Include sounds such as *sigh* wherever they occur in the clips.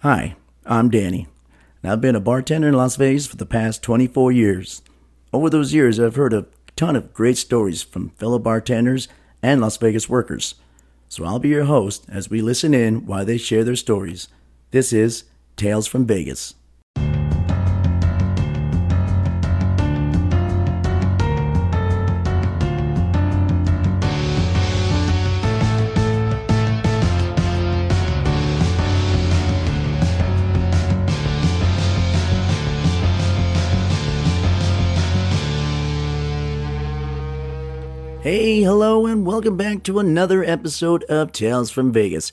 Hi, I'm Danny, and I've been a bartender in Las Vegas for the past 24 years. Over those years, I've heard a ton of great stories from fellow bartenders and Las Vegas workers. So I'll be your host as we listen in while they share their stories. This is Tales from Vegas. Hey, hello, and welcome back to another episode of Tales from Vegas.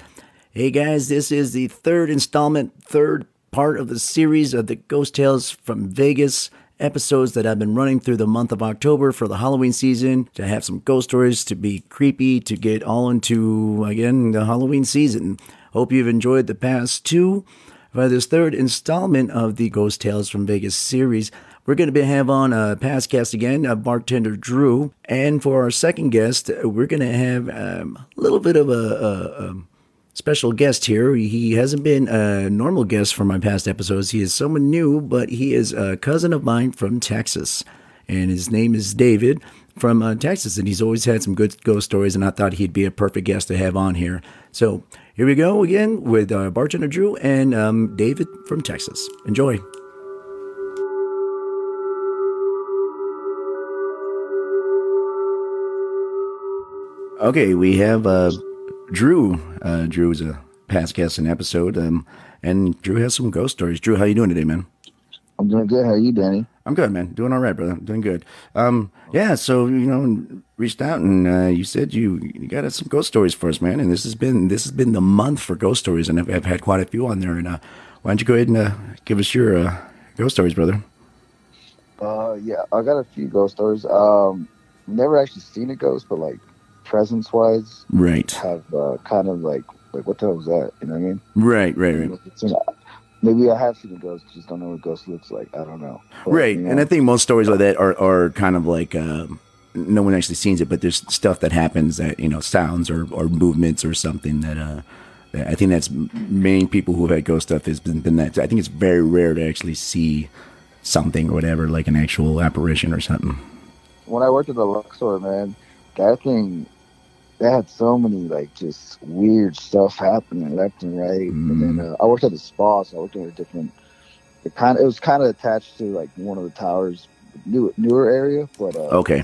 Hey guys, this is the third installment, third part of the series of the Ghost Tales from Vegas episodes that I've been running through the month of October for the Halloween season to have some ghost stories to be creepy to get all into again the Halloween season. Hope you've enjoyed the past two. For this third installment of the Ghost Tales from Vegas series, we're going to have on a past guest again, uh, bartender Drew. And for our second guest, uh, we're going to have um, a little bit of a, a, a special guest here. He hasn't been a normal guest for my past episodes. He is someone new, but he is a cousin of mine from Texas. And his name is David from uh, Texas. And he's always had some good ghost stories. And I thought he'd be a perfect guest to have on here. So here we go again with uh, bartender Drew and um, David from Texas. Enjoy. Okay, we have uh, Drew. Uh, Drew is a past guest in episode, um, and Drew has some ghost stories. Drew, how you doing today, man? I'm doing good. How are you, Danny? I'm good, man. Doing all right, brother. I'm doing good. Um, yeah. So you know, reached out and uh, you said you you got some ghost stories for us, man. And this has been this has been the month for ghost stories, and I've, I've had quite a few on there. And uh, why don't you go ahead and uh, give us your uh, ghost stories, brother? Uh, yeah, I got a few ghost stories. Um, never actually seen a ghost, but like presence wise, Right. have uh, kind of like like what the hell was that? You know what I mean? Right. Right. Right. Maybe I have seen a ghost, just don't know what a ghost looks like. I don't know. But, Right. you And I think most stories like that are, are kind of like uh, no one actually sees it, but there's stuff that happens that, you know, sounds or, or movements or something that, uh, that I think that's main people who have had ghost stuff has been, been that. I think it's very rare to actually see something or whatever, like an actual apparition or something. when I worked at the Luxor, man, that thing, they had so many like just weird stuff happening left and right. And then uh, I worked at the spa, so I worked at a different. It kind of it was kind of attached to like one of the towers, new newer area, but uh, Okay.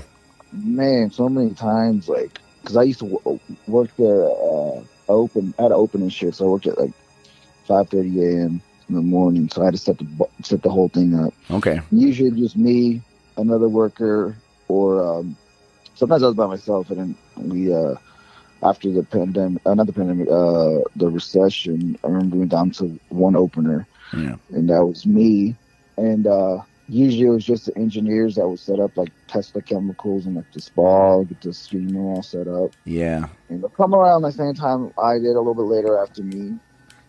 man, so many times like because I used to w- work there uh, open at an opening shift, so I worked at like five thirty a.m. in the morning, so I had to set the set the whole thing up Okay. usually just me, another worker, or um, sometimes I was by myself. And then we, uh, after the pandemic, another pandemic, uh, the recession, I remember we went down to one opener, Yeah. and that was me. And uh, usually it was just the engineers that would set up like Tesla chemicals and like the spa, get the steam room all set up. Yeah. And they'll come around the same time I did, a little bit later after me.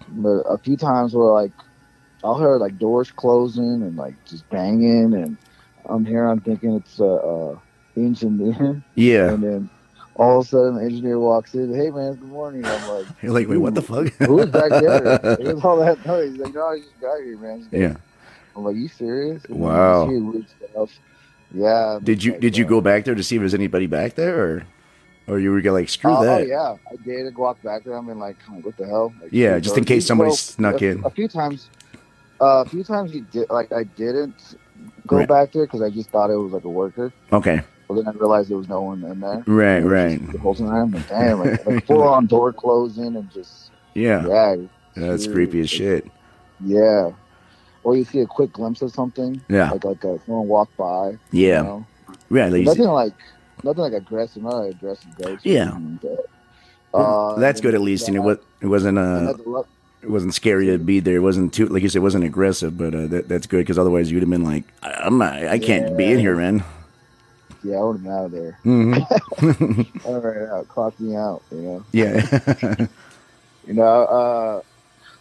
But a few times where like I'll hear like doors closing and like just banging, and I'm here. I'm thinking it's a, a engineer, Yeah. and then all of a sudden the engineer walks in. Hey man, good morning. I'm like, *laughs* You're like, wait, what the fuck? who's back there? It was all that noise. He's like, no, I just got here, man. yeah. I'm like, you serious? And Wow. you just hear weird stuff. Yeah. Did you like, did you uh, go back there to see if there's anybody back there, or or you were like screw oh, that? Oh yeah, I did walk back there. I mean, like, I'm what the hell? Like, Yeah, just in case somebody go- snuck a, in. A few times, uh, a few times you did. Like, I didn't go Right. back there because I just thought it was like a worker. Okay. But then I realized there was no one in there. Right. Right. The whole time, like, damn, like, like *laughs* full on door closing and just Yeah. yeah, That's serious. creepy as shit. Yeah. Or you see a quick glimpse of something, Yeah. like like uh, someone walk by. Yeah. You know? Yeah. like Nothing like nothing like aggressive, not like aggressive ghosts. or Yeah. Well, Uh, that's good at least. You know that- what? It wasn't and uh, it wasn't scary to be there. It wasn't too like you said. It wasn't aggressive, but uh, that, that's good because otherwise you'd have been like, I'm not. I can't be in here, man. Yeah, I would have been out of there. hmm *laughs* *laughs* All right, out, clock me out. You know, yeah. *laughs* you know. Uh,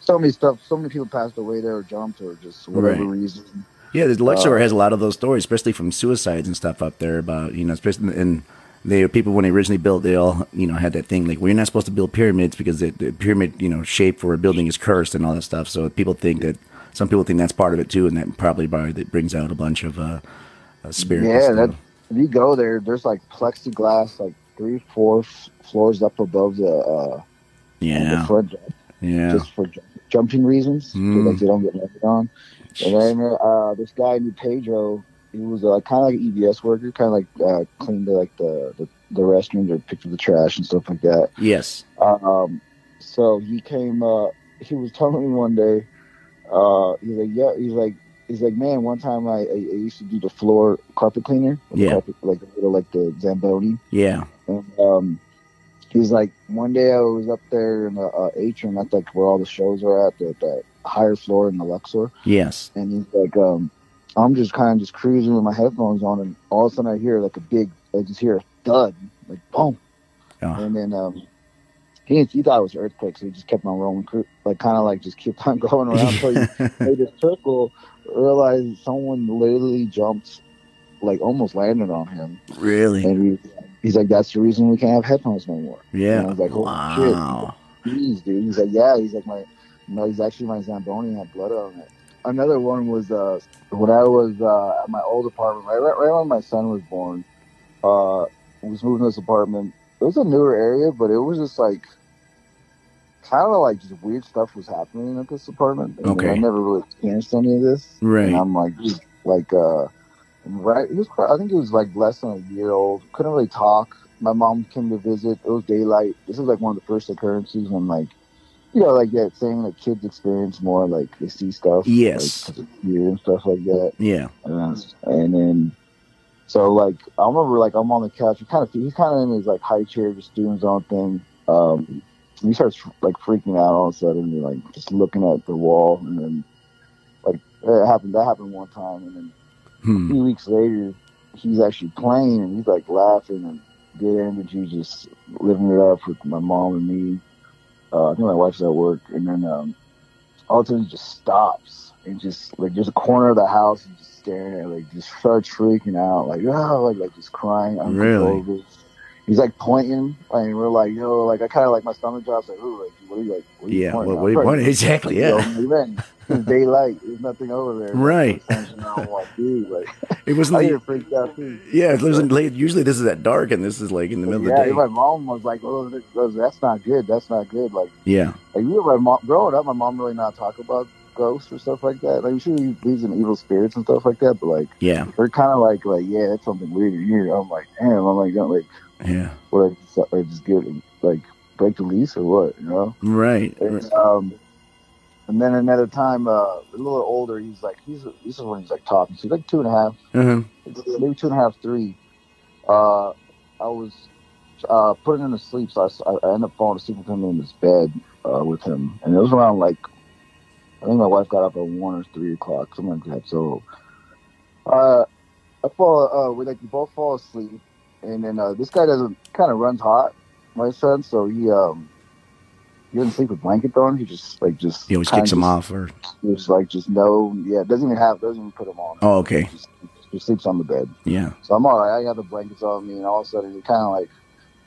so many stuff. So many people passed away there, or jumped, or just whatever Right. reason. Yeah, the Luxor Uh, has a lot of those stories, especially from suicides and stuff up there. About you know, especially and they people when they originally built, they all you know had that thing like we're not supposed to build pyramids because the, the pyramid you know shape for a building is cursed and all that stuff. So people think that some people think that's part of it too, and that probably by that brings out a bunch of uh, uh spirits. Yeah, that if you go there, there's like plexiglass, like three, four f- floors up above the uh, yeah, the front, yeah, just for j- jumping reasons, so Mm. like they don't get landed on. And then uh, this guy named Pedro, he was uh, kind of like an EVS worker, kind of like uh, cleaned the, like the, the the restrooms or picked up the trash and stuff like that. yes, Um, so he came. Uh, he was telling me one day. Uh, he's like, yeah. He's like, he's like, man. One time I, I, I used to do the floor carpet cleaner. Yeah. Carpet, like a little like the Zamboni. yeah, And um, he's like, one day I was up there in the uh, atrium, that's like where all the shows are at, the, the higher floor in the Luxor. yes, And he's like, um, I'm just kind of just cruising with my headphones on, and all of a sudden I hear like a big, I just hear a thud, like boom. Oh. And then um, he he thought it was earthquake, so he just kept on rolling, like kind of like just kept on *laughs* going around until he *laughs* made a circle. Realized someone literally jumped, like almost landed on him, really, and he, he's like, "That's the reason we can't have headphones no more." And I yeah, was like, "Holy wow, shit, jeez, dude." He's like, "Yeah." He's like, "My, no, he's actually my Zamboni had blood on it." Another one was uh, when I was uh, at my old apartment, right, right, right when my son was born. Uh, was moving to this apartment. It was a newer area, but it was just like kind of like just weird stuff was happening at this apartment. And Okay. I never really experienced any of this. right, And I'm like, just, like, uh, right. He was, I think it was like less than a year old. Couldn't really talk. My mom came to visit. It was daylight. This is like one of the first occurrences when, like, you know, like that saying that kids experience more, like they see stuff, Yes. like, and stuff like that. yeah, Uh, and then, so like, I remember like I'm on the couch. He kind of he's kind of in his like high chair, just doing his own thing. Um, and he starts like freaking out all of a sudden, like just looking at the wall, and then like it happened. That happened one time, and then a hmm. few weeks later, he's actually playing, and he's like laughing and good energy, just living it up with my mom and me. Uh, I think my wife's at work, and then um, all of a sudden he just stops and just like just a corner of the house and just staring at, it, like just starts freaking out, like oh, like like just crying Really? He's like pointing, and we're like, yo, like I kind of like my stomach drops, like, ooh, like what are you like? What are you yeah. pointing What, what, what, trying to- exactly? Yeah, it's daylight. There's nothing over there. Right. Like, *laughs* it wasn't. I freaked out too. yeah, it wasn't late. Usually this is at dark, and this is like in the middle yeah, of the day. my mom was like, "Oh, that's not good. That's not good." Like, Yeah, like you know, my mom growing up, my mom really not talk about ghosts or stuff like that. Like, she believes in evil spirits and stuff like that, but like, yeah, they're kind of like, like, yeah, that's something weird in here. I'm like, damn, I'm like, like, yeah. what? I just get like break the lease or what? You know? Right. And, um, and then another time, uh, a little older, he's like, he's this is when he's like talking. So he's like two and a half. Uh-huh. maybe two and a half, three. Uh, I was uh, putting him to sleep, so I, I ended up falling asleep with him in his bed uh, with him, and it was around like I think my wife got up at one or three o'clock, something like that. So, uh, I fall, uh, we like we both fall asleep, and then uh, this guy doesn't kind of runs hot, my son, so he um. He doesn't sleep with blanket on. He just like just He always kicks him off, or Just like just no, yeah. Doesn't even have. Doesn't even put him on. oh, okay, Just, just sleeps on the bed. yeah, So I'm all right. I got the blankets on me, and all of a sudden he kind of like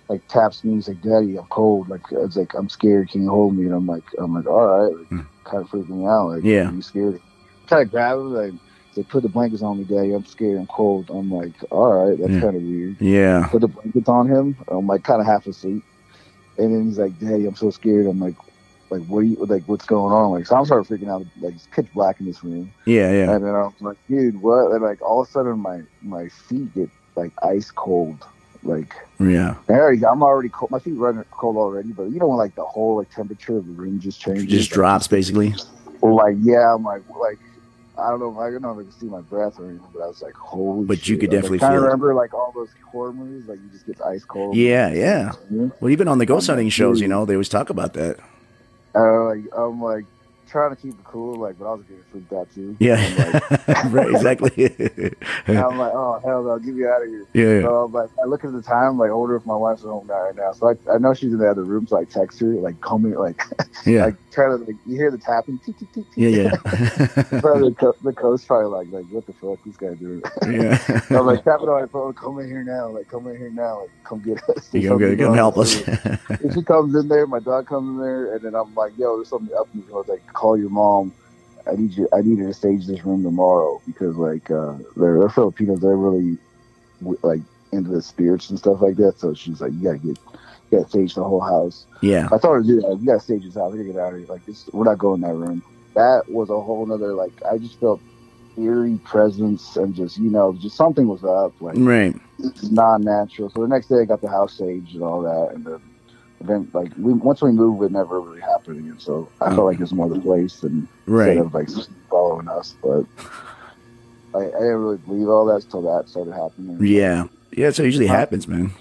like taps me. He's like, "Daddy, I'm cold." Like it's like I'm scared. Can you hold me? And I'm like, I'm like, all right. Hmm. Kind of freaking me out. Like, Yeah. you scared? Kind of grab him. Like, like, put the blankets on me, Daddy. I'm scared. I'm cold. I'm like, all right. That's Yeah. kind of weird. yeah, Put the blankets on him. I'm like kind of half asleep, and then he's like, Daddy, I'm so scared. I'm like. Like what are you like? What's going on? Like so, I'm starting freaking out. Like it's pitch black in this room. yeah, yeah. And then I'm like, dude, what? And like all of a sudden, my my feet get like ice cold. Like Yeah, already, I'm already cold. My feet running cold already. But you know when like the whole like temperature of the room just changes. just drops basically. Like yeah, I'm like like I don't know. I don't know if I can see my breath or anything, but I was like, holy. But you could definitely kinda feel it. I remember like all those horror movies, like you just get ice cold. Yeah, yeah. Well, even on the ghost hunting shows, you know, they always talk about that. Uh, like, I'm like trying to keep it cool, like, but I was getting freaked out too. Yeah, like, *laughs* *laughs* right, exactly. and I'm like, oh hell I'll get you out of here. yeah, So I'm like, I look at the time, like, I wonder if my wife's at home right now. So I, I know she's in the other room, so I text her, like, call me, like, *laughs* yeah, like, try to, like, you hear the tapping, yeah, yeah, Probably the, co- the coast probably like, like, what the fuck, this guy doing? yeah. I'm like, tapping on my phone, come in here now, like, come in here now, like, come get us. You go, go, go help us. And she comes in there, my dog comes in there, and then I'm like, yo, there's something up in this room. Like, call your mom. I need you. I need her to stage this room tomorrow because like uh, they're, they're Filipinos. They're really like into the spirits and stuff like that. So she's like, you gotta get, you gotta stage the whole house. yeah, I told her that. You gotta stage this house. We gotta get out of here. Like this, we're not going in that room. That was a whole nother like. I just felt eerie presence and just you know just something was up. Like right. it's non-natural. So the next day, I got the house staged and all that, and then, then like we once we moved, it never really happened again. So I felt like it's more the place than Right. instead of like following us. But I, I didn't really believe all that until that started happening. Yeah. Yeah, so it usually happens, man.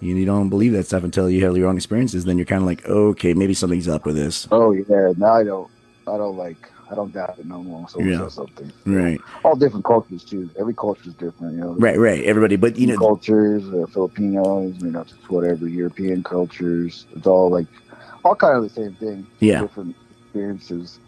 You, you don't believe that stuff until you have your own experiences. Then you're kind of like, okay, maybe something's up with this. Oh yeah. Now I don't. I don't like. I don't doubt it no more. So Yeah. something. Right. All different cultures too. Every culture is different. You know. Right, right. Everybody, but you know, cultures, uh, Filipinos, you know, just whatever European cultures. It's all like all kind of the same thing. Yeah. Different experiences.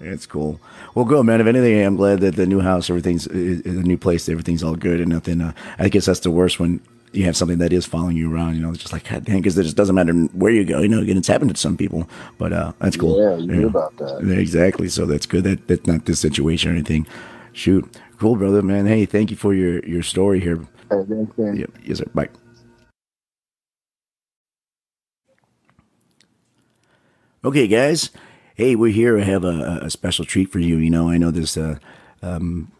it's cool. Well, good, man. If anything, I'm glad that the new house, everything's, is is a new place, everything's all good and nothing. Uh, I guess that's the worst when you have something that is following you around, you know, it's just like, God dang, because it just doesn't matter where you go, you know, again, it's happened to some people, but uh, that's cool. Yeah, you hear about that. Yeah, Exactly. So that's good. That that's not this situation or anything. Shoot, cool, brother, man. Hey, thank you for your your story here. Hey, thanks, man. Yep. Yes, sir. Bye. Okay, guys. Hey, we're here. I have a, a special treat for you. You know, I know this uh, um,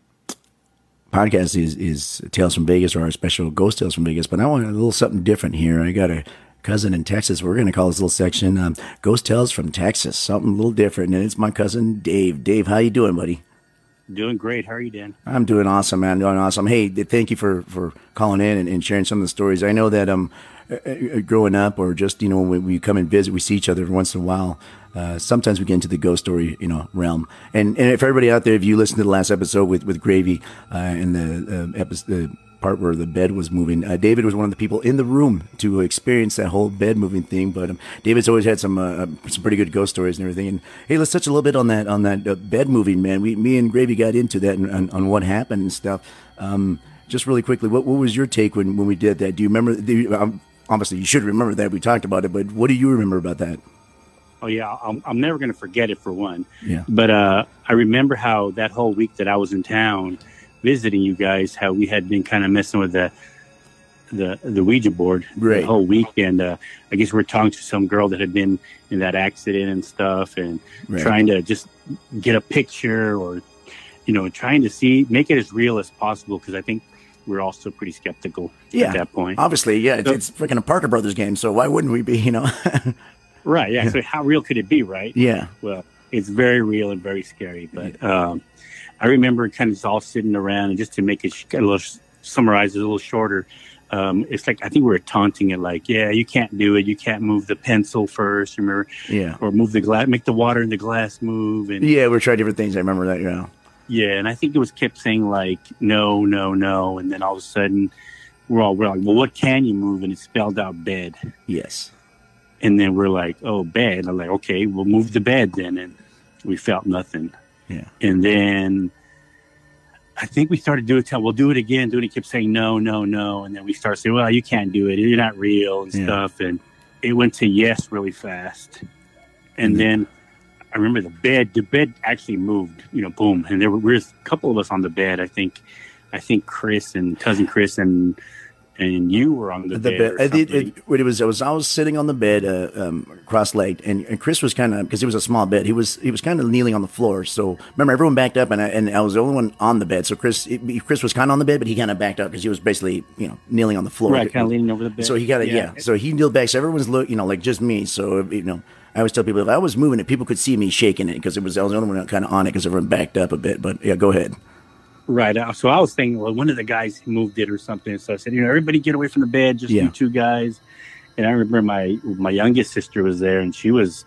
podcast is is Tales from Vegas or our special Ghost Tales from Vegas, but I want a little something different here. I got a cousin in Texas. We're going to call this little section um, Ghost Tales from Texas. Something a little different, and it's my cousin Dave. Dave, how you doing, buddy? Doing great. How are you, Dan? I'm doing awesome, man. Doing awesome. Hey, thank you for, for calling in and, and sharing some of the stories. I know that um, uh, uh, growing up, or just you know, when we come and visit, we see each other once in a while. Uh, sometimes we get into the ghost story, you know, realm. And and if everybody out there, if you listened to the last episode with with Gravy uh, and the uh, episode. The, part where the bed was moving. Uh, David was one of the people in the room to experience that whole bed moving thing. But um, David's always had some uh, some pretty good ghost stories and everything. And hey, let's touch a little bit on that on that uh, bed moving, man. We me and Gravy got into that and, on, on what happened and stuff. Um, just really quickly, what what was your take when when we did that? Do you remember? You, um, obviously, you should remember that we talked about it. But what do you remember about that? Oh yeah, I'm, I'm never going to forget it for one. Yeah. But uh, I remember how that whole week that I was in town visiting you guys, how we had been kind of messing with the the the Ouija board Right. the whole weekend. Uh, I guess we we're talking to some girl that had been in that accident and stuff, and Right. trying to just get a picture or you know trying to see make it as real as possible because I think we're all still pretty skeptical Yeah. at that point. Obviously, yeah, it's, So- it's freaking a Parker Brothers game. So why wouldn't we be? You know? *laughs* Right? Yeah. So how real could it be? Right? yeah. well, it's very real and very scary. But um, I remember kind of just all sitting around, and just to make it sh- a little summarize it a little shorter, um, it's like I think we were taunting it, like, "Yeah, you can't do it. You can't move the pencil first, remember, Yeah. or move the glass, make the water in the glass move." And Yeah, we tried different things. I remember that. Yeah. yeah, and I think it was kept saying like, "No, no, no," and then all of a sudden, we're all we're like, "Well, what can you move?" And it spelled out bed. Yes. And then we're like, oh, bed. I'm like, okay, we'll move the bed then. And we felt nothing. Yeah. And then I think we started doing it. We'll do it again. Do it. He kept saying no, no, no. And then we started saying, well, you can't do it. You're not real and Yeah. stuff. And it went to yes really fast. And then I remember the bed. The bed actually moved. You know, boom. And there were, there was a couple of us on the bed. I think, I think Chris and cousin Chris and and you were on the, the bed. bed. or I did, it, what it was, I was, I was sitting on the bed, uh, um, cross-legged, and, and Chris was kind of because it was a small bed. He was, he was kind of kneeling on the floor. So remember, everyone backed up, and I, and I was the only one on the bed. So Chris, it, Chris was kind of on the bed, but he kind of backed up because he was basically, you know, kneeling on the floor. right, kind of leaning over the bed. So he got it, yeah. So he kneeled back. So everyone's look, you know, like just me. So you know, I always tell people if I was moving it, people could see me shaking it because it was I was the only one kind of on it because everyone backed up a bit. But yeah, go ahead. Right. So I was thinking, well, one of the guys moved it or something. So I said, you know, everybody get away from the bed, just Yeah. you two guys. And I remember my my youngest sister was there, and she was,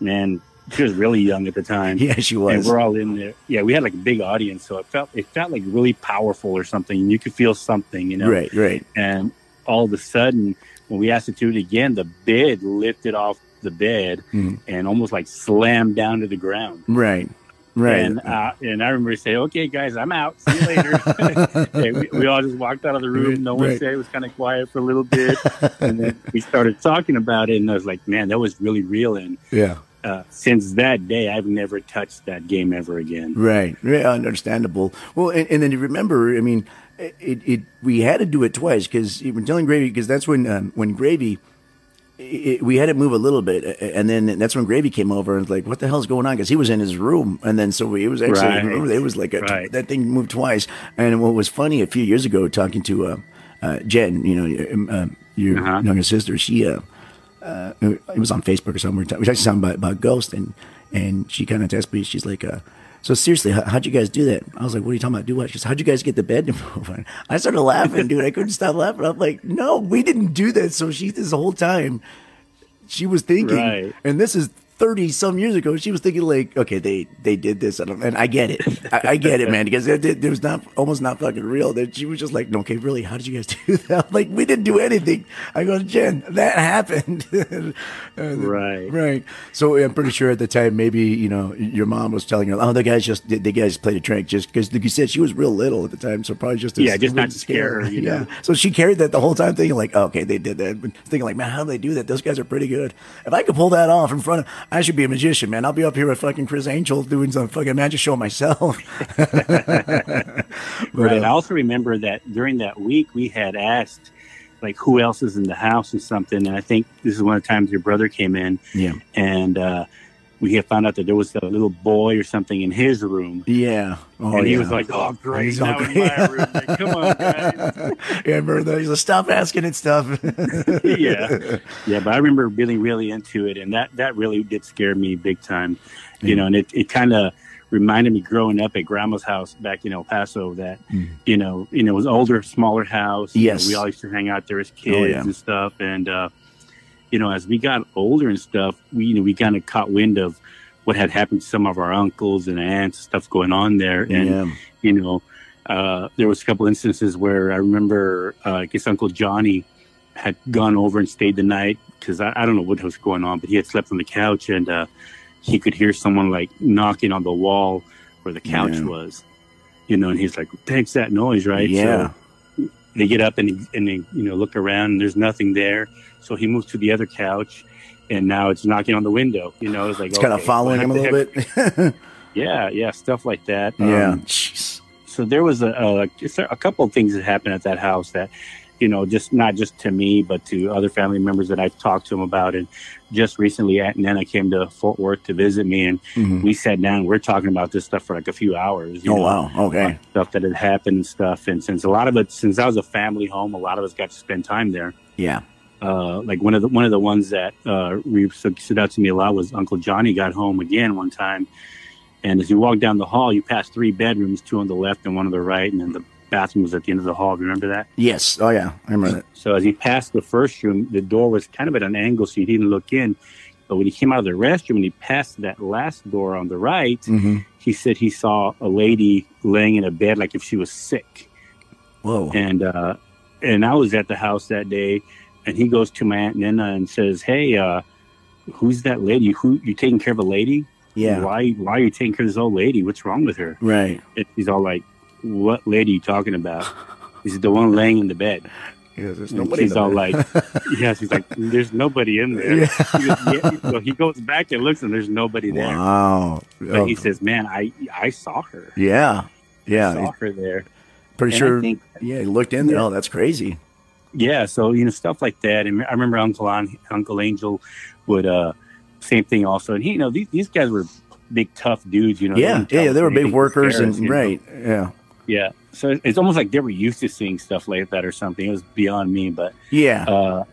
man, she was really young at the time. *laughs* Yeah, she was. and we're all in there. Yeah, we had like a big audience, so it felt it felt like really powerful or something. You could feel something, you know. Right, right. And all of a sudden, when we asked to do it again, the bed lifted off the bed Mhm. and almost like slammed down to the ground. Right. Right. And uh, and I remember saying, "Okay, guys, I'm out. See you later." *laughs* *laughs* Yeah, we, we all just walked out of the room. No one Right. said. It was kind of quiet for a little bit, *laughs* and then we started talking about it. And I was like, "Man, that was really real." And yeah. uh, since that day, I've never touched that game ever again. Right, right, understandable. Well, and, and then you remember, I mean, it, it we had to do it twice because when telling Gravy, because that's when um, when Gravy, it, we had to move a little bit, and then that's when Gravy came over and was like, "What the hell's going on?" Because he was in his room, and then so it was actually Right. it was like a, Right. that thing moved twice. And what was funny a few years ago, talking to uh, uh, Jen, you know, um, uh, your Uh-huh. younger sister, she. Uh, uh, it was on Facebook or somewhere. We talked something about, about Ghost, and and she kind of asked me. She's like, uh, "So seriously, how, how'd you guys do that?" I was like, "What are you talking about? Do what?" She goes, "How'd you guys get the bed to move?" *laughs* I started laughing, dude. I couldn't stop laughing. I'm like, "No, we didn't do that." So she this whole time she was thinking, Right. and this is. 30 some years ago, she was thinking like, okay, they, they did this. And, and I get it. I, I get it, man, because it, it, it was not almost not fucking real. That she was just like, no, okay, really, how did you guys *laughs* do that? Like, we didn't do anything. I go, Jen, that happened. *laughs* Right. Right. So I'm pretty sure at the time, maybe you know, your mom was telling her, "Oh, the guys just the guys played a trick," just because, like you said, she was real little at the time, so probably just to- Yeah, just not to scare her, you yeah. know? So she carried that the whole time, thinking like, oh, "Okay, they did that." But thinking like, "Man, how do they do that? Those guys are pretty good. If I could pull that off in front of, I should be a magician, man. I'll be up here with fucking Criss Angel doing some fucking magic show myself." *laughs* But, Right. uh, I also remember that during that week we had asked like who else is in the house and something, and I think this is one of the times your brother came in yeah. and uh, we had found out that there was a little boy or something in his room. Yeah. Oh, and he yeah. was like, "Oh, great! He's Now great. my *laughs* room, Like, come on, guys!" *laughs* yeah, remember that? He's like, stop asking and stuff. *laughs* yeah, yeah. But I remember being really into it, and that that really did scare me big time. You know, and it it kind of reminded me growing up at grandma's house back in El Paso that you know, you know, it was older, smaller house. You know, Yes. we all used to hang out there as kids Oh, yeah. and stuff, and uh, you know, as we got older and stuff, we you know we kind of caught wind of what had happened to some of our uncles and aunts, and stuff going on there, and yeah. you know, uh, there was a couple instances where I remember, uh, I guess Uncle Johnny had gone over and stayed the night because I, I don't know what was going on, but he had slept on the couch and uh, he could hear someone like knocking on the wall where the couch Yeah. was, you know, and he's like, "Thanks that noise, right?" Yeah. So they get up and and they you know look around and there's nothing there, so he moved to the other couch. And now it's knocking on the window. You know, it's like It's kind of following him a little heck- bit. *laughs* Yeah, yeah, stuff like that. yeah. Um, Jeez. so there was a, a a couple of things that happened at that house that you know just not just to me but to other family members that i've talked to them about and just recently aunt nana came to fort worth to visit me and Mhm. we sat down we're talking about this stuff for like a few hours you Oh know, wow. Okay. stuff that had happened and stuff and since a lot of it since that was a family home a lot of us got to spend time there Yeah. Uh, like one of the one of the ones that uh, re- stood out to me a lot was Uncle Johnny got home again one time, and as you walk down the hall, you pass three bedrooms, two on the left and one on the right, and then the bathroom was at the end of the hall. Remember that? Yes. Oh yeah. I remember that. So as he passed the first room, the door was kind of at an angle, so he didn't look in. But when he came out of the restroom and he passed that last door on the right, hmm he said he saw a lady laying in a bed like if she was sick Whoa. and uh, and I was at the house that day, and he goes to my aunt Nina and says, "Hey, uh, who's that lady? Who you taking care of a lady? Yeah. Why why are you taking care of this old lady? What's wrong with her?" Right. And he's all like, "What lady are you talking about?" Said, "The one laying in the bed." Yes, there's nobody. she's in all like, *laughs* "Yes." He's like, "There's nobody in there." Yeah. He goes, yeah. So he goes back and looks, and there's nobody there. Wow. But Oh, he says, "Man, I I saw her. yeah. I Yeah. saw her there." Pretty And sure. think yeah. He looked in there. Yeah. Oh, that's crazy. Yeah so you know stuff like that and i remember uncle An- uncle angel would uh same thing also and he you know these, these guys were big tough dudes you know Yeah. wouldn't Yeah. They were big workers and you know? right. Yeah. yeah so it's almost like they were used to seeing stuff like that or something it was beyond me but Yeah. uh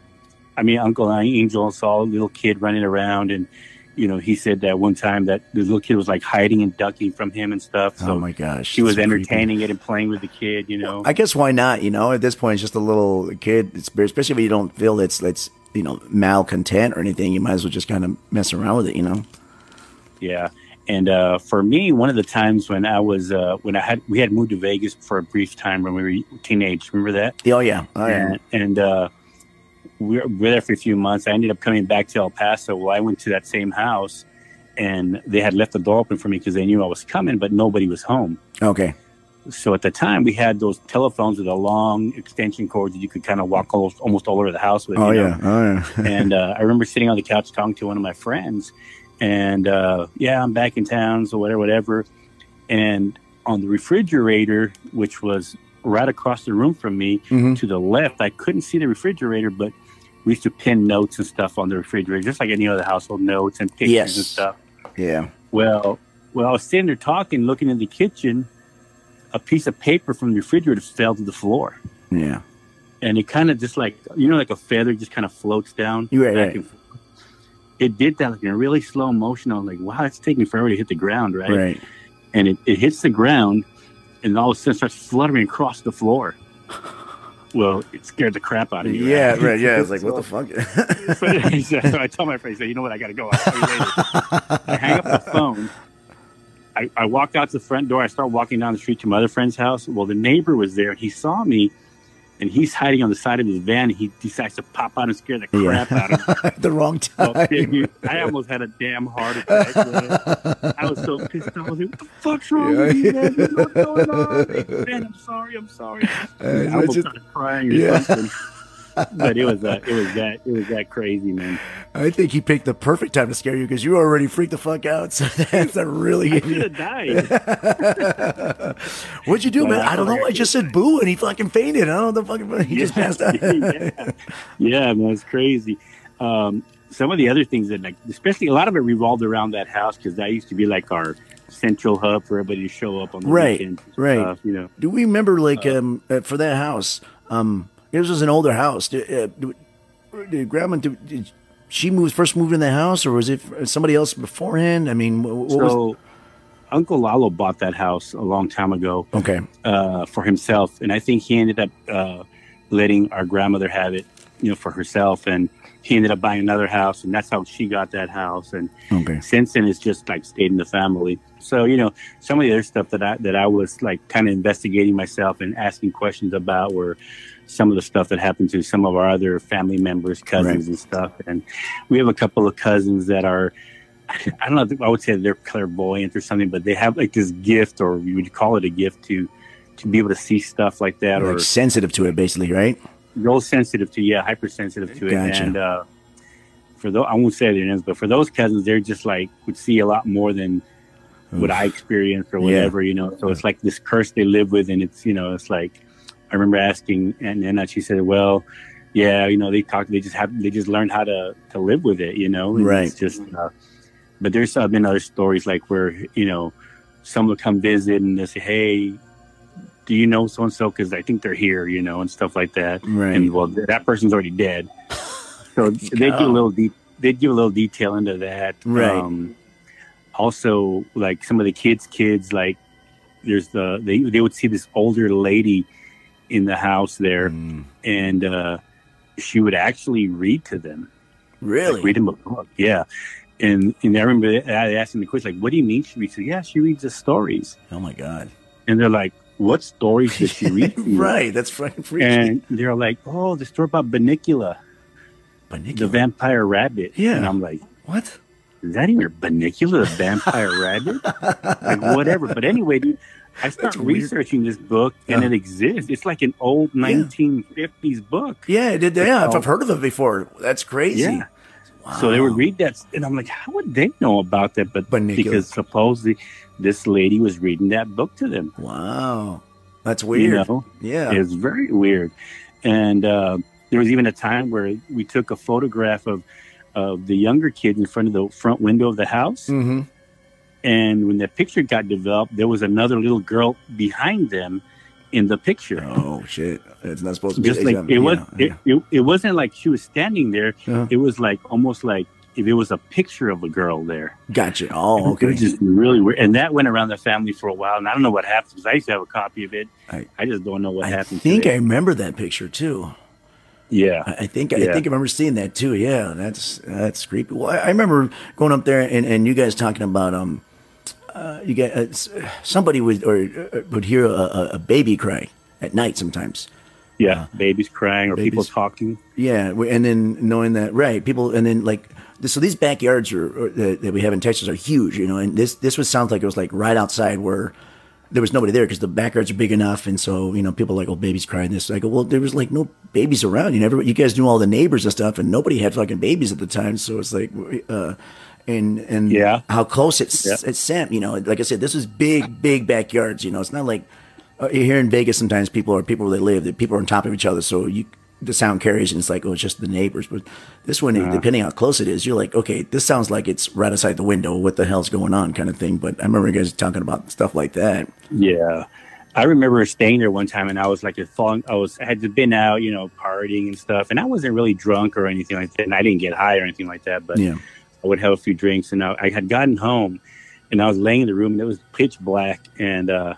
i mean uncle angel saw a little kid running around and you know he said that one time that the little kid was like hiding and ducking from him and stuff so oh my gosh. she was that's creepy. entertaining it and playing with the kid you know I guess why not? You know, at this point, it's just a little kid. It's especially if you don't feel it's it's you know malcontent or anything. You might as well just kind of mess around with it. You know. Yeah. And uh, for me, one of the times when I was uh, when I had we had moved to Vegas for a brief time when we were teenage. Remember that? Oh yeah. Oh, yeah. And, and uh, we were, there for a few months. I ended up coming back to El Paso. Well, I went to that same house, and they had left the door open for me because they knew I was coming, but nobody was home. Okay. So at the time, we had those telephones with a long extension cord that you could kind of walk almost, almost all over the house with. Oh you know? yeah. Oh yeah. *laughs* and uh, I remember sitting on the couch talking to one of my friends, and uh, yeah, I'm back in town, so whatever, whatever. And on the refrigerator, which was right across the room from me, Mhm. to the left, I couldn't see the refrigerator, but we used to pin notes and stuff on the refrigerator, just like any other household notes and pictures Yes. and stuff. yeah. Well, well, I was sitting there talking, looking in the kitchen. A piece of paper from the refrigerator fell to the floor, Yeah. and it kind of just like you know, like a feather just kind of floats down. Right, right. It did that like in a really slow motion. I was like, "Wow, it's taking forever to hit the ground, right?" Right. And it, it hits the ground, and all of a sudden starts fluttering across the floor. *laughs* Well, it scared the crap out of me. Yeah. Right. Yeah. It's like what the *laughs* fuck. so *laughs* I tell my friend, I say, you know what, I got to go. I'll tell you later. I hang up the *laughs* phone. I, I walk out to the front door. I start walking down the street to my other friend's house. Well, the neighbor was there. He saw me, and he's hiding on the side of his van. He decides to pop out and scare the crap out of him. *laughs* The wrong time. dude, I almost had a damn heart attack. I was so pissed. Off. I was like, "What the fuck's wrong with you, man? What's going on?" Hey, *laughs* man, I'm sorry. I'm sorry. Uh, I it's almost just- started crying or Yeah. something. *laughs* *laughs* But it was uh, it was that it was that crazy, man. I think he picked the perfect time to scare you because you already freaked the fuck out. *laughs* So that's a really I good. could have died. *laughs* What'd you do, man? I don't know. I just said boo, and he fucking fainted. I don't know the fucking. He just passed out. yeah. yeah, man, it's crazy. Um, some of the other things that, like, especially a lot of it revolved around that house because that used to be like our central hub for everybody to show up on the Right, weekends. and right. you know, Do we remember like um uh, for that house? Um, this was an older house. Did, uh, did, grandma did, did she moved first moved in the house, or was it somebody else beforehand? I mean, what, what was? so Uncle Lalo bought that house a long time ago Okay, uh, for himself, and I think he ended up uh, letting our grandmother have it, you know, for herself, and he ended up buying another house, and that's how she got that house, and okay, since then it's just like stayed in the family. So you know, some of the other stuff that I that I was like kind of investigating myself and asking questions about were some of the stuff that happened to some of our other family members, cousins Right. and stuff. And we have a couple of cousins that are. I don't know. I would say they're clairvoyant or something, but they have like this gift, or you would call it a gift to to be able to see stuff like that, or like sensitive to it, basically, right? real sensitive to yeah hypersensitive to it and uh for those i won't say their names but for those cousins they're just like would see a lot more than what i experienced or Yeah. whatever you know so it's like this curse they live with and it's you know it's like i remember asking and then she said well yeah you know they talk they just have they just learned how to to live with it you know and Right. it's just uh, but there's uh, been other stories like where you know someone will come visit and they say hey do you know so and so because i think they're here you know and stuff like that Right. and well, that person's already dead. So *laughs* they give a little de- they give a little detail into that. Right. Um, also, like some of the kids' kids, like there's the they they would see this older lady in the house there, Mm, and uh, she would actually read to them, really? like, read them a book. Yeah. And, and I remember I asked them the question, like, "What do you mean she reads?" Said, "Yeah, she reads the stories." oh my god! And they're like, "What stories does she read?" to *laughs* right. That's fucking freaky. And they're like, "Oh, the story about Bunnicula." the vampire rabbit. Yeah. And I'm like, what? is that even Bunnicula, the vampire rabbit? *laughs* Like, whatever. But anyway, dude, I start researching this book and Yeah. it exists. It's like an old Yeah. 1950s book. Yeah, did. Yeah, I've, Oh. I've heard of it before. That's crazy. Yeah. So they would read that. And I'm like, how would they know about that? But because supposedly this lady was reading that book to them. Wow, that's You weird. know? Yeah. it's very weird. And uh, there was even a time where we took a photograph of, of the younger kids in front of the front window of the house. Mm-hmm. And when that picture got developed, there was another little girl behind them in the picture. Oh shit! It's not supposed to be. Just like it was, yeah. it, it, it wasn't like she was standing there. Uh-huh. It was like almost like if it was a picture of a girl there. Gotcha. Oh, It okay. was just really weird. And that went around the family for a while. And I don't know what happened because I used to have a copy of it. I- I, just don't know what I happened. think to I remember that picture too. Yeah. I I think I Yeah. think I remember seeing that too. Yeah, that's that's creepy. Well, I I remember going up there and, and you guys talking about um, uh, you get uh, somebody would or uh, would hear a, a, baby cry at night sometimes. Yeah. babies crying or people talking. Yeah, and then knowing that right people and then like so these backyards are, are that, that we have in Texas are huge, you know, and this this would sound like it was like right outside where there was nobody there because the backyards are big enough, and so you know people are like oh babies crying this. I go well there was like no babies around. You never you guys knew all the neighbors and stuff, and nobody had fucking babies at the time, so it's like. uh and and Yeah. how close it's Yeah. it's Sam, you know, like I said, this is big, big backyards. You know, it's not like uh, here in Vegas. Sometimes people are people where they live. That people are on top of each other, so you the sound carries, and it's like oh, it's just the neighbors. But this one, Uh-huh. depending how close it is, you're like okay, this sounds like it's right outside the window. What the hell's going on, kind of thing. But I remember you guys talking about stuff like that. Yeah. I remember staying there one time and I was like a falling I was I had been out, you know, partying and stuff and I wasn't really drunk or anything like that and I didn't get high or anything like that, but Yeah, I would have a few drinks and I, I had gotten home and I was laying in the room and it was pitch black and uh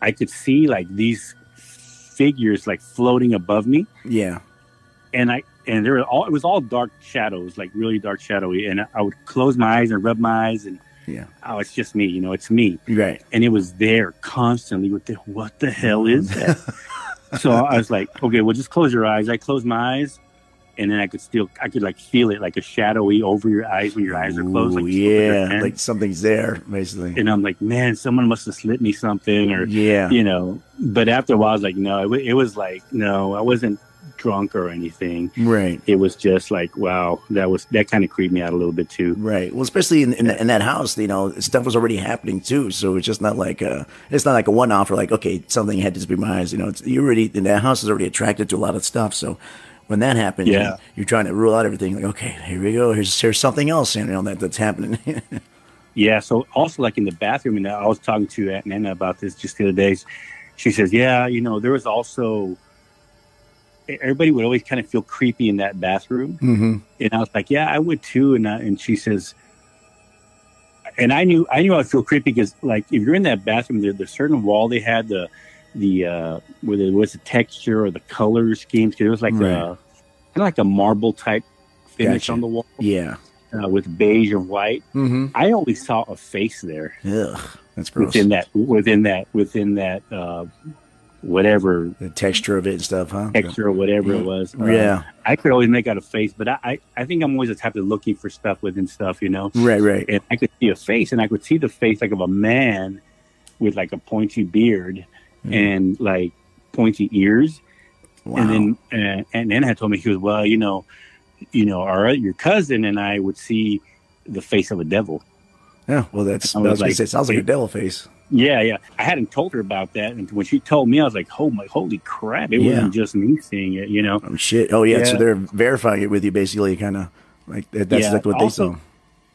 I could see like these figures like floating above me yeah, and I and there were all it was all dark shadows, like really dark shadowy and I would close my eyes and rub my eyes and yeah. oh it's just me, you know, it's me Right. and it was there constantly with the what the hell is that? *laughs* so I was like, okay, well just close your eyes. I closed my eyes and then I could still I could like feel it like a shadowy over your eyes when your eyes are closed. Like yeah, like something's there, basically. and I'm like, man, someone must have slipped me something or Yeah, you know. But after a while I was like, no, it, wa- it was like, no, I wasn't drunk or anything. right. It was just like, wow, that was that kind of creeped me out a little bit too. Right. Well, especially in in, in that house, you know, stuff was already happening too. So it's just not like a, it's not like a one off or like okay, something had to be my eyes. You know, it's, you already and that house is already attracted to a lot of stuff. So when that happens, Yeah. you, are trying to rule out everything. Like okay, here we go. Here's here's something else, you know, that that's happening. *laughs* Yeah. So also like in the bathroom, and I was talking to Aunt Nana about this just the other day. She says, yeah, you know, there was also everybody would always kind of feel creepy in that bathroom, mm-hmm. and I was like, yeah, I would too. And I, and she says, and I knew I knew I would feel creepy because like if you're in that bathroom, there, there's certain wall they had the the uh whether it was the texture or the color schemes. 'cause it was like Right. a kind of like a marble type finish Gotcha. on the wall Yeah. uh, with beige and white. Mm-hmm. I always saw a face there Ugh, that's gross. within that within that within that uh whatever the texture of it and stuff, huh? texture or whatever it was Uh, Yeah. i could always make out a face but I, I i think i'm always the type of looking for stuff within stuff you know Right. Right. and i could see a face and i could see the face like of a man with like a pointy beard Mm. and like pointy ears Wow. and then uh, and then had told me he was well you know you know our your cousin and i would see the face of a devil yeah. Well, that's. I I was, like- say, it sounds like a devil face. Yeah, yeah. I hadn't told her about that, and when she told me, I was like, "Oh my, holy crap! It Yeah. wasn't just me seeing it, you know." Oh shit! Oh yeah, so they're verifying it with you, basically, kind of like that's Yeah, like what they saw.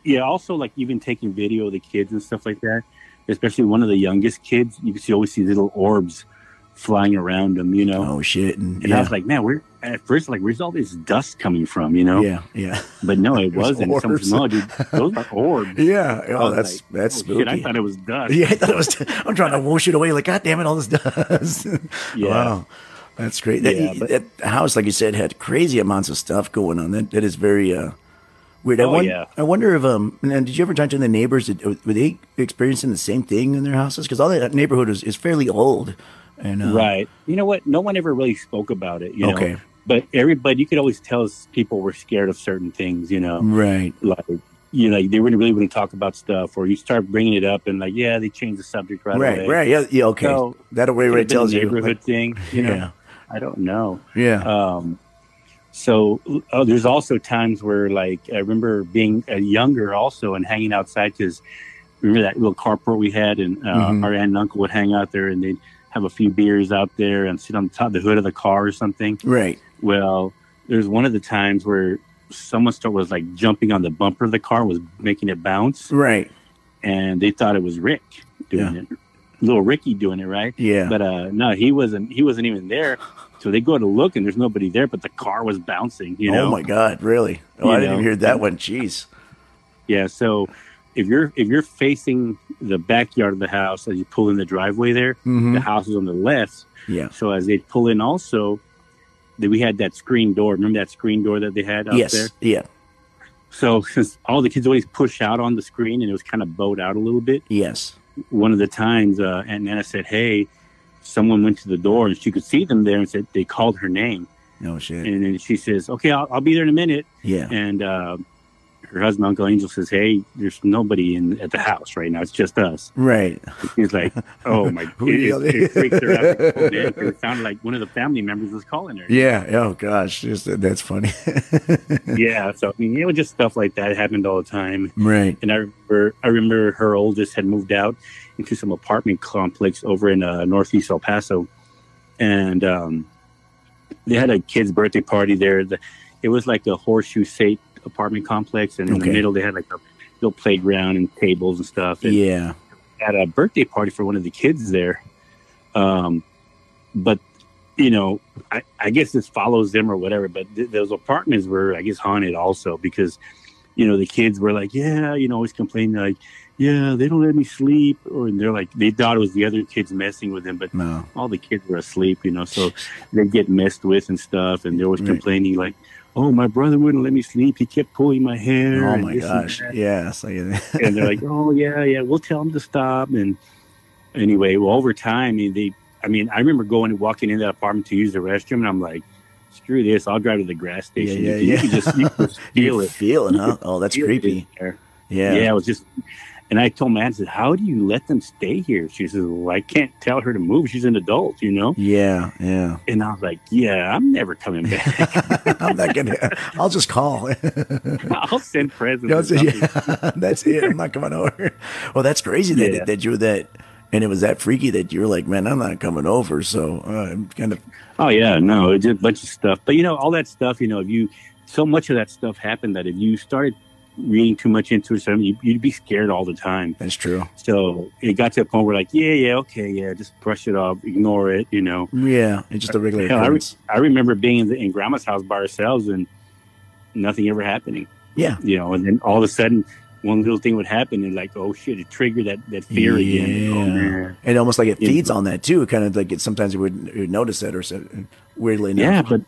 Yeah. Also, like even taking video of the kids and stuff like that, especially one of the youngest kids, you can see always see little orbs flying around them, you know. Oh shit! And, and yeah, I was like, "Man, we're At first, like, where's all this dust coming from, you know? yeah, yeah, But no, it *laughs* It was wasn't. Orbs. said, "No, dude, those are orbs." *laughs* yeah. Oh, that's like, that's "Oh, spooky. shit, I thought it was dust. *laughs* yeah, I thought it was. I'm trying to wash it away. Like, God damn it, all this dust. Yeah. Wow, that's great. That, Yeah, but- that house, like you said, had crazy amounts of stuff going on. That that is very uh, weird. I, Oh, won- yeah. I wonder if um, and did you ever talk to the neighbors? Did, were they experiencing the same thing in their houses? Because all that neighborhood is, is fairly old. And uh, Right. You know what? No one ever really spoke about it, you know. Okay. But everybody, you could always tell people were scared of certain things, you know. Right. like you know they wouldn't really wouldn't talk about stuff or you start bringing it up and like yeah they changed the subject right, Right. away Right. Yeah. Yeah. Okay. So, that way Could right have been tells you. neighborhood like- thing you know yeah. i don't know Yeah. um so oh, there's also times where like i remember being uh, younger also and hanging outside because remember that little carport we had and uh, Mhm. our aunt and uncle would hang out there and they'd have a few beers out there and sit on top of the hood of the car or something right. well, there's one of the times where someone start was like jumping on the bumper of the car, was making it bounce, Right. and they thought it was Rick doing it, little Ricky doing it, right? Yeah. But uh, no, he wasn't. He wasn't even there. So they go to look, and there's nobody there, but the car was bouncing. You know? oh my God! Really? Oh, You I didn't know? even hear that one. Jeez. Yeah. So if you're if you're facing the backyard of the house as you pull in the driveway, there, Mhm. the house is on the left. Yeah. So as they pull in, also, that we had that screen door. Remember that screen door that they had out yes, there? yeah, So since *laughs* all the kids always push out on the screen and it was kind of bowed out a little bit, yes. One of the times uh, Aunt Nana said, "Hey, someone went to the door and she could see them there and said they called her name." No shit. And then she says, "Okay, I'll, I'll be there in a minute." yeah, And uh, her husband, Uncle Angel, says, "Hey, there's nobody in at the house right now. It's just us." right. And He's like, "Oh my!" *laughs* It, it, it freaked her out. It sounded like one of the family members was calling her. Yeah. Oh gosh, just, that's funny. *laughs* Yeah. So I mean, it was just stuff like that happened all the time. right. And I remember, I remember her oldest had moved out into some apartment complex over in uh, northeast El Paso, and um, they had a kid's birthday party there. The, it was like a horseshoe shaped apartment complex, and in Okay. the middle they had like a little playground and tables and stuff. And Yeah. had a birthday party for one of the kids there. Um, but you know, I, I guess this follows them or whatever. But th- those apartments were, I guess, haunted also because you know the kids were like, yeah, you know, always complaining like, yeah, they don't let me sleep, or they're like, they thought it was the other kids messing with them, but No. all the kids were asleep, you know, so they get messed with and stuff, and they're always Right. complaining like. Oh, my brother wouldn't let me sleep. He kept pulling my hair. Oh my and gosh. that Yeah. So, yeah. and they're *laughs* like, "Oh yeah, yeah, we'll tell him to stop." And anyway, well, over time, I mean, they, I mean, I remember going and walking in that apartment to use the restroom, and I'm like, "Screw this! I'll drive to the gas station." yeah, you, yeah. Can, you can just, you can *laughs* just feel it. feel it, huh? Oh, that's creepy. Yeah. Yeah. it was just. And I told my aunt, I said, "How do you let them stay here?" She says, "Well, I can't tell her to move. She's an adult, you know." Yeah. Yeah. And I was like, "Yeah, I'm never coming back. *laughs* I'm not gonna. I'll just call. *laughs* I'll send presents." No, or it's- something." yeah, *laughs* that's it. I'm not coming over. Well, that's crazy that Yeah. that you were that, and it was that freaky that you were like, man, I'm not coming over. So uh, I'm kind of Oh yeah, no, it's just a bunch of stuff. But you know, all that stuff, you know, if you so much of that stuff happened that if you started reading too much into it, something, you, you'd be scared all the time. that's true. So it got to a point where like, yeah, yeah, okay, yeah, just brush it off, ignore it, you know. Yeah, it's just a regular Hell, I, re- I remember being in, the, in grandma's house by ourselves and nothing ever happening, Yeah, you know, and then all of a sudden one little thing would happen and like, oh shit, it triggered that, that fear again. Oh, Yeah. man. and almost like it Yeah. feeds on that too. Kind of like it, sometimes you would, you would notice that or so, weirdly enough. Yeah, but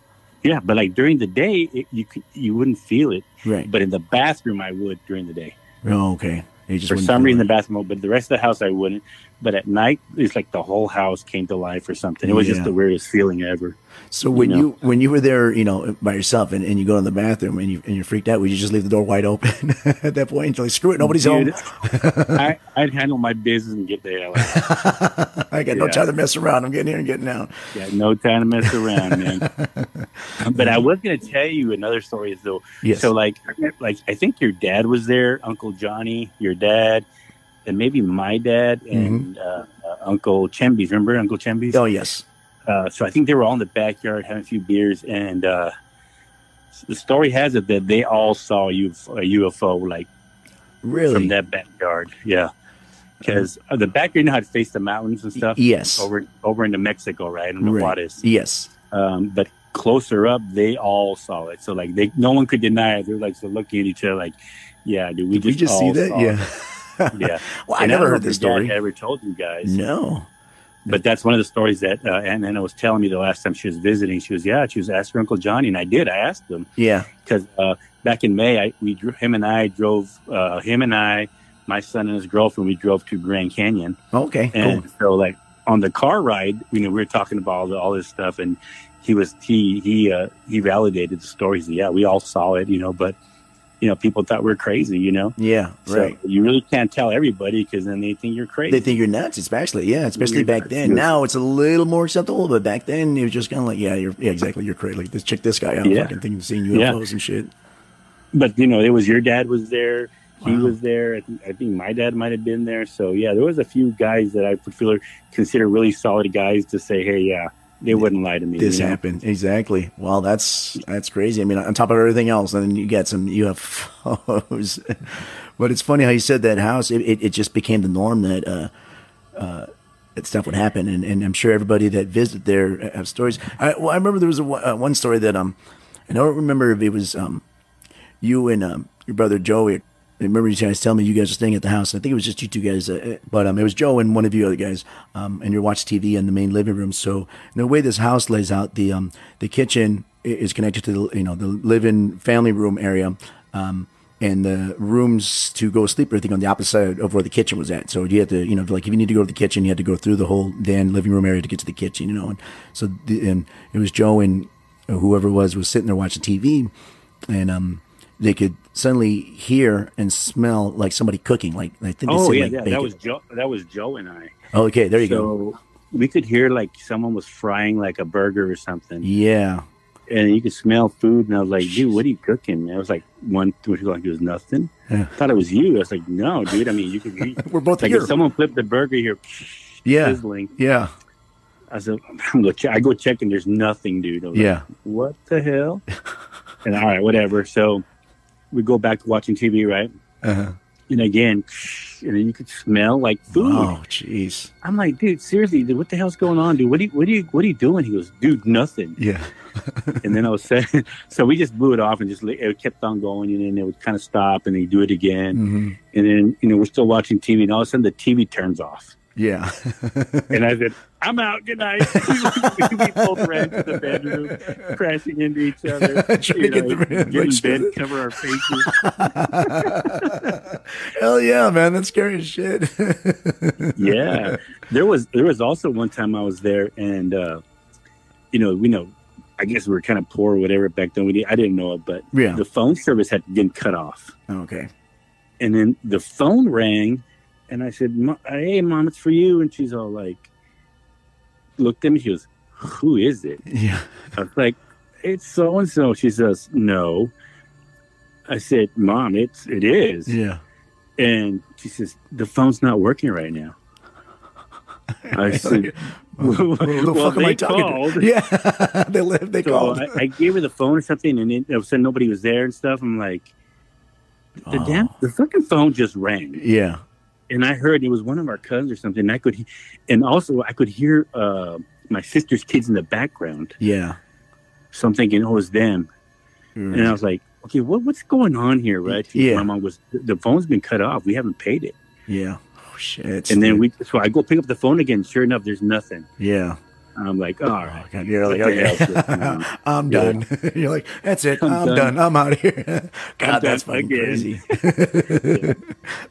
yeah, but like during the day, it, you could you wouldn't feel it. right. but in the bathroom I would during the day. Oh, okay. For some reason, the bathroom, but the rest of the house I wouldn't. But at night, it's like the whole house came to life or something. It was Yeah. just the weirdest feeling ever. So when you you, when you were there, you know, by yourself, and, and you go to the bathroom and you and you're freaked out, would you just leave the door wide open *laughs* at that point? Until like, screw it, nobody's Dude, home. *laughs* I, *laughs* I'd handle my business and get the hell out. I got no Yeah. time to mess around. I'm getting here and getting out. Yeah, no time to mess around, man. but I was going to tell you another story, though. Yes. So, like, I like I think your dad was there, Uncle Johnny, your dad, and maybe my dad and uh, uh, Uncle Chembies. Remember Uncle Chembies? oh yes. Uh, so I think they were all in the backyard having a few beers, and uh, the story has it that they all saw a UFO, a UFO like Really? from that backyard. Yeah, because uh, the backyard you know how to face the mountains and stuff. Yes. over over into Mexico, right? In the Right. Yes. Um, but closer up, they all saw it. So like they, no one could deny it. They're like so looking at each other, like, yeah, dude, we Did we just, see that? Yeah. it. yeah. *laughs* well, I never don't heard this story. Ever told you guys? No. But that's one of the stories that uh, Aunt Nana was telling me the last time she was visiting. She was, yeah, she was asking Uncle Johnny, and I did. I asked him Yeah. because uh, back in May, I we him and I drove uh, him and I, my son and his girlfriend, we drove to Grand Canyon, Okay. and Cool. so like on the car ride, you know, we were talking about all, the, all this stuff, and he was he he uh, he validated the stories. Yeah, we all saw it, you know, but you know, people thought we are crazy, you know. Yeah. So Right. you really can't tell everybody because then they think you're crazy. They think you're nuts, especially yeah, especially You're back nuts, then. yes. Now it's a little more acceptable, but back then it was just kind of like, yeah, you're yeah, exactly, you're crazy. Like, just check this guy out. Yeah. Fucking thinking seeing Yeah. UFOs and shit. but you know, it was your dad was there. He Wow. was there. I think, I think my dad might have been there. So yeah, there was a few guys that I feel consider really solid guys to say, hey, yeah, they wouldn't lie to me. This you know? happened exactly. Well, that's that's crazy. I mean, on top of everything else, and then you get some UFOs. *laughs* but it's funny how you said that house. It, it, it just became the norm that uh, uh, that stuff would happen, and, and I'm sure everybody that visited there have stories. I, well, I remember there was a, one- uh, one story that um, I don't remember if it was um, you and um, your brother Joey I remember you guys telling me you guys were staying at the house. I think it was just you two guys, uh, but um, it was Joe and one of you other guys, um, and you're watching TV in the main living room. So the way this house lays out, the um, the kitchen is connected to the you know the living family room area, um, and the rooms to go sleep are everything on the opposite side of where the kitchen was at. So you had to you know like if you need to go to the kitchen, you had to go through the whole then living room area to get to the kitchen, you know. And so the, and it was Joe and whoever it was was sitting there watching TV, and um they could suddenly hear and smell like somebody cooking. Like I think Oh yeah, like yeah, that was Joe. That was Joe and I. Oh, okay, there you go. so we could hear like someone was frying like a burger or something, Yeah, and you could smell food. And I was like, "Dude, what are you cooking?" And I was like, "One, two, three, like it was nothing." Yeah. I thought it was you. I was like, "No, dude. I mean, you could *laughs* we're both like here. if someone flipped the burger here, yeah, sizzling." yeah, I said, "I'm gonna check." I go check, and there's nothing, dude. Was like, yeah. what the hell? *laughs* and all right, whatever. So we go back to watching TV, right? Uh-huh. And again, and then you could smell like food. Oh, jeez. I'm like, dude, seriously, dude, what the hell's going on, dude? What do you, what do you, what are you doing? He goes, dude, nothing. Yeah, *laughs* And then I was saying, *laughs* so we just blew it off and just it kept on going, and then it would kind of stop, and they do it again, hmm and then you know we're still watching TV, and all of a sudden the TV turns off, yeah. and I said, I'm out. Good night. *laughs* we both ran to the bedroom, crashing into each *laughs* other, Trying you to get know, the- get in bed, that- cover our faces. *laughs* Hell yeah, man! That's scary as shit. yeah there was there was also one time i was there and uh you know we know i guess we were kind of poor or whatever back then we did, i didn't know it but Yeah. the phone service had been cut off okay. and then the phone rang and i said hey mom it's for you and she's all like looked at me she goes who is it Yeah. i was like it's so and so she says no i said mom it's it is Yeah. and she says the phone's not working right now *laughs* i said the Well, fuck am I talking to? *laughs* Yeah, *laughs* they live. They So called. I, I gave her the phone or something, and of a sudden nobody was there and stuff. I'm like, the Oh. damn, the fucking phone just rang, yeah. And I heard it was one of our cousins or something. And I could, and also I could hear uh, my sister's kids in the background. Yeah. So I'm thinking, oh, it was them, and I was like, okay, what what's going on here, right? Yeah. My mom was, the phone's been cut off. We haven't paid it, Yeah. Oh shit. and then we, so I go pick up the phone again. Sure enough, there's nothing. Yeah. I'm like, all right. Oh, you're like, okay, *laughs* on? I'm Yeah. done. *laughs* you're like, that's it. I'm, I'm done. done. I'm out of here. *laughs* God, that's fucking again. crazy.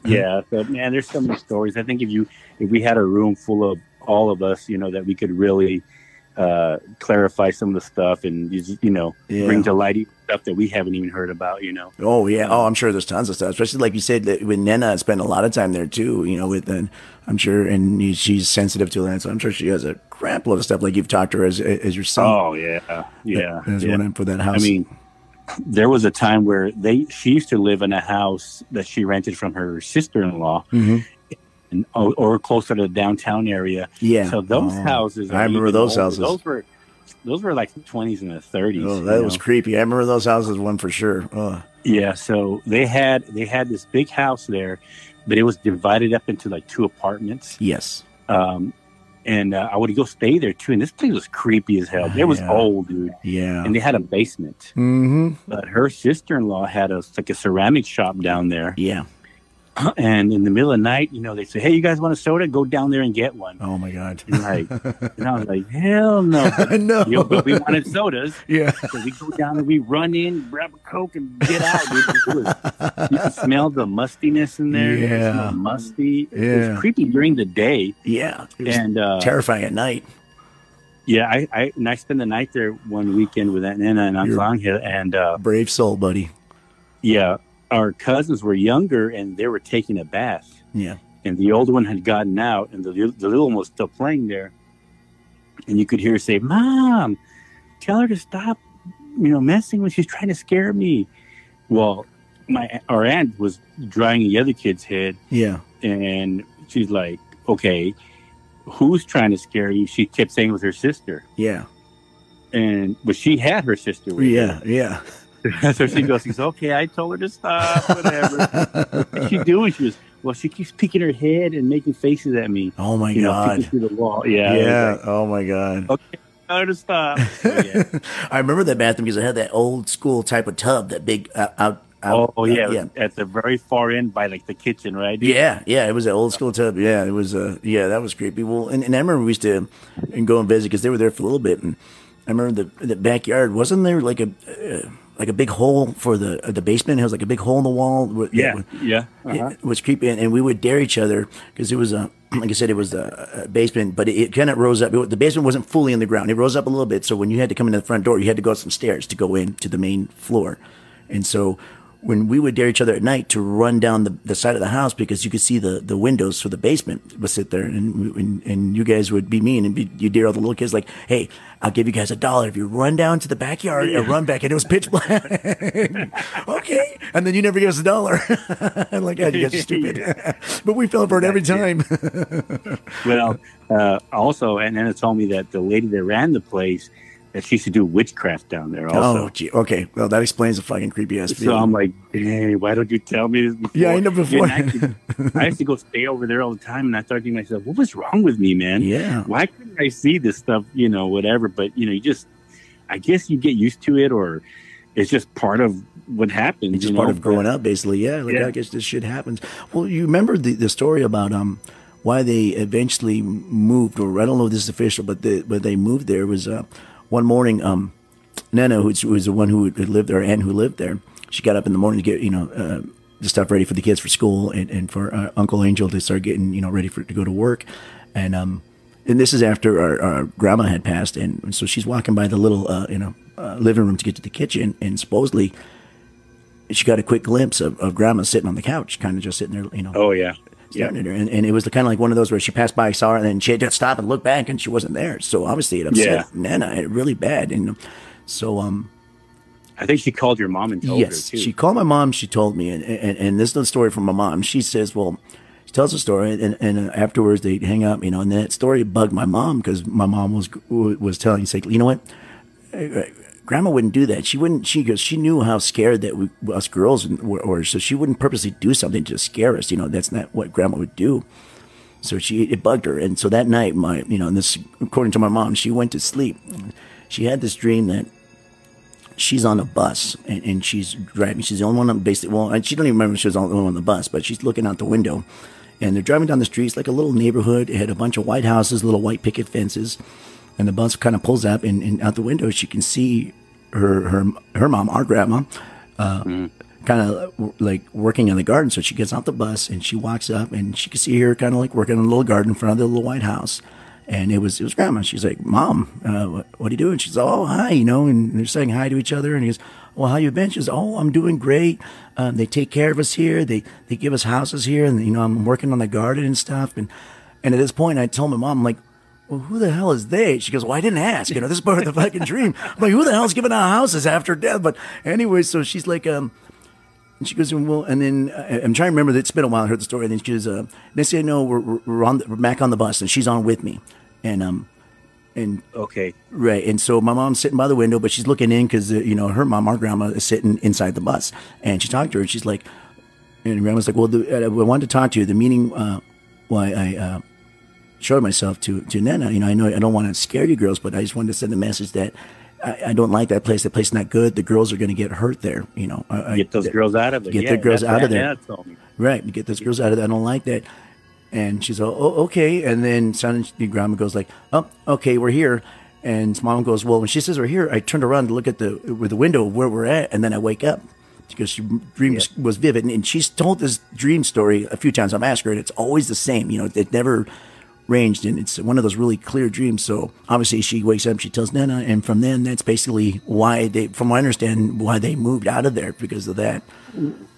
yeah but man there's so many stories i think if you if we had a room full of all of us you know that we could really uh clarify some of the stuff and you, you know Yeah. bring to light stuff that we haven't even heard about you know Oh yeah. Oh, I'm sure there's tons of stuff. Especially like you said that with Nena, I spent a lot of time there too. You know, with and I'm sure, and she's sensitive to that, so I'm sure she has a crap load of stuff. Like you've talked to her as as your son. oh yeah yeah, as yeah. one for that house. i mean there was a time where they she used to live in a house that she rented from her sister-in-law Mhm. and, or, or closer to the downtown area yeah. so those Oh. houses I remember those older. houses. those were those were like the 20s and the 30s Oh, that know? was creepy. I remember those houses, one for sure. Oh, Yeah, so they had they had this big house there, but it was divided up into like two apartments. yes. Um, and uh, I would go stay there too. And this place was creepy as hell. It was Yeah. old, dude, Yeah. and they had a basement. Mm-hmm. But her sister in law had a like a ceramic shop down there. Yeah. *clears throat* And in the middle of the night, you know, they say, "Hey, you guys want a soda? Go down there and get one." Oh my God. And like, *laughs* and I was like, "Hell no!" *laughs* no. You know, but we wanted sodas. *laughs* yeah. So we go down and we run in, grab a coke, and get out. It was, you can smell the mustiness in there. Yeah. musty. It Yeah. was creepy during the day, Yeah. It was and uh, terrifying at night. yeah, I, I and I spent the night there one weekend with Aunt Nana and Aunt Langhill, and uh, Brave soul, buddy. yeah, our cousins were younger and they were taking a bath, Yeah. and the older one had gotten out, and the the little one was still playing there, and you could hear her say, "Mom, tell her to stop, you know, messing when she's trying to scare me." Well, my our aunt was drying the other kid's head, Yeah. and she's like, "Okay, who's trying to scare you?" She kept saying with her sister, Yeah. and but she had her sister with Yeah. Yeah. *laughs* *laughs* so she goes, "She's okay." I told her to stop, whatever. *laughs* What's she doing? She was, well, she keeps peeking her head and making faces at me. oh my You know, God. peeking through the wall. Yeah, Yeah. like, oh my God. okay, tell her to stop. *laughs* So, yeah. I remember that bathroom because it had that old school type of tub, that big uh, out out- Oh yeah, uh, was at the very far end by like the kitchen, right? dude? Yeah, yeah, it was an old school tub. Yeah, it was. Uh, yeah, that was creepy. Well, and, and I remember we used to and go and visit because they were there for a little bit, and I remember the the backyard wasn't there like a uh, like a big hole for the uh, the basement. It was like a big hole in the wall. with- yeah, with- yeah. Uh-huh. it was creepy, and, and we would dare each other because it was a, *clears throat* like I said, it was a, a basement, but it, it kind of rose up. It, the basement wasn't fully in the ground; it rose up a little bit. So when you had to come into the front door, you had to go up some stairs to go in to the main floor, and so. When we would dare each other at night to run down the, the side of the house because you could see the, the windows for the basement would sit there and, and and you guys would be mean and be, you dare all the little kids like, hey, I'll give you guys a dollar if you run down to the backyard and run back and it was pitch black. *laughs* okay, and then you never give us a dollar. I'm *laughs* like, God, you guys are stupid. *laughs* but we fell for it every time. Well, uh, also, and then it told me that the lady that ran the place that she used to do witchcraft down there. Also, oh, gee. Okay, well that explains the fucking creepy ass. so I'm like, hey, why don't you tell me this before? Yeah, I know before. I, could- I used to go stay over there all the time, and I started thinking to myself, what was wrong with me, man? Yeah. Why couldn't I see this stuff? You know, whatever. But you know, you just, I guess you get used to it, or it's just part of what happens. It's just part know, of growing but- up, basically. Yeah, like Yeah. I guess this shit happens. Well, you remember the, the story about um why they eventually moved, or I don't know if this is official, but the but they moved there was uh one morning um Nana, who was the one who lived there and who lived there, she got up in the morning to get you know uh, the stuff ready for the kids for school and, and for uh, Uncle Angel to start getting you know ready for to go to work, and um and this is after our, our grandma had passed, and so she's walking by the little uh, you know uh, living room to get to the kitchen, and supposedly she got a quick glimpse of, of grandma sitting on the couch, kind of just sitting there, you know, Oh yeah, yeah. at her. And, and it was the kind of like one of those where she passed by, saw her, and then she had to stop and look back, and she wasn't there. So obviously it upset Yeah. Nana really bad. And so, um, I think she called your mom and told yes, her too. she called my mom. She told me, and, and, and this is the story from my mom. She says, well, she tells a story, and, and afterwards they hang up, you know, and that story bugged my mom because my mom was was telling, say, you know what, grandma wouldn't do that. She wouldn't. She goes. She knew how scared that we, us girls were, or so she wouldn't purposely do something to scare us. You know, that's not what grandma would do. So she it bugged her, and so that night, my you know, and this according to my mom, she went to sleep. She had this dream that she's on a bus and, and she's driving. She's the only one on basically. Well, and she don't even remember she was the only one on the bus, but she's looking out the window, and they're driving down the streets like a little neighborhood. It had a bunch of white houses, little white picket fences, and the bus kind of pulls up, and, and out the window she can see her her her mom, our grandma, uh, kind of like working in the garden. So she gets off the bus and she walks up, and she can see her kind of like working in a little garden in front of the little white house. And it was it was grandma. She's like, "Mom, uh, what, what are you doing?" She's, "Oh, hi," you know, and they're saying hi to each other. And he goes, "Well, how you been?" She's, "Oh, I'm doing great. Um, they take care of us here. They they give us houses here, and you know, I'm working on the garden and stuff." And and at this point, I told my mom, I'm like, well, who the hell is they? She goes, well, I didn't ask. You know, this is part of the fucking dream. I'm like, who the hell's giving out houses after death? But anyway, so she's like, um, and she goes, well, and then uh, I'm trying to remember that it's been a while. I heard the story. And then she goes, uh, they say, no, we're, we're- on, the, we're back on the bus, and she's on with me, and um, and okay, Right, and so my mom's sitting by the window, but she's looking in because uh, you know her mom, our grandma, is sitting inside the bus, and she talked to her, and she's like, and grandma's like, "Well, the, uh, I wanted to talk to you. The meaning uh, why I uh, showed myself to to Nana. You know, I know I don't want to scare you girls, but I just wanted to send a message that I, I don't like that place. That place is not good. The girls are going to get hurt there. You know, I, I- get those girls out of there. get yeah, the girls out of there. Nana told me. Right, get those girls out of there. I don't like that. And she's all, oh, okay. And then suddenly grandma goes like, oh, okay, we're here. And mom goes, well, when she says we're here, I turned around to look at the with the window where we're at, and then I wake up because she dream was, was vivid. And, and she's told this dream story a few times. I'm asking her, and it's always the same. You know, it never ranged, and it's one of those really clear dreams. So obviously, she wakes up, she tells Nana, and from then, that's basically why they, from what I understand, why they moved out of there because of that.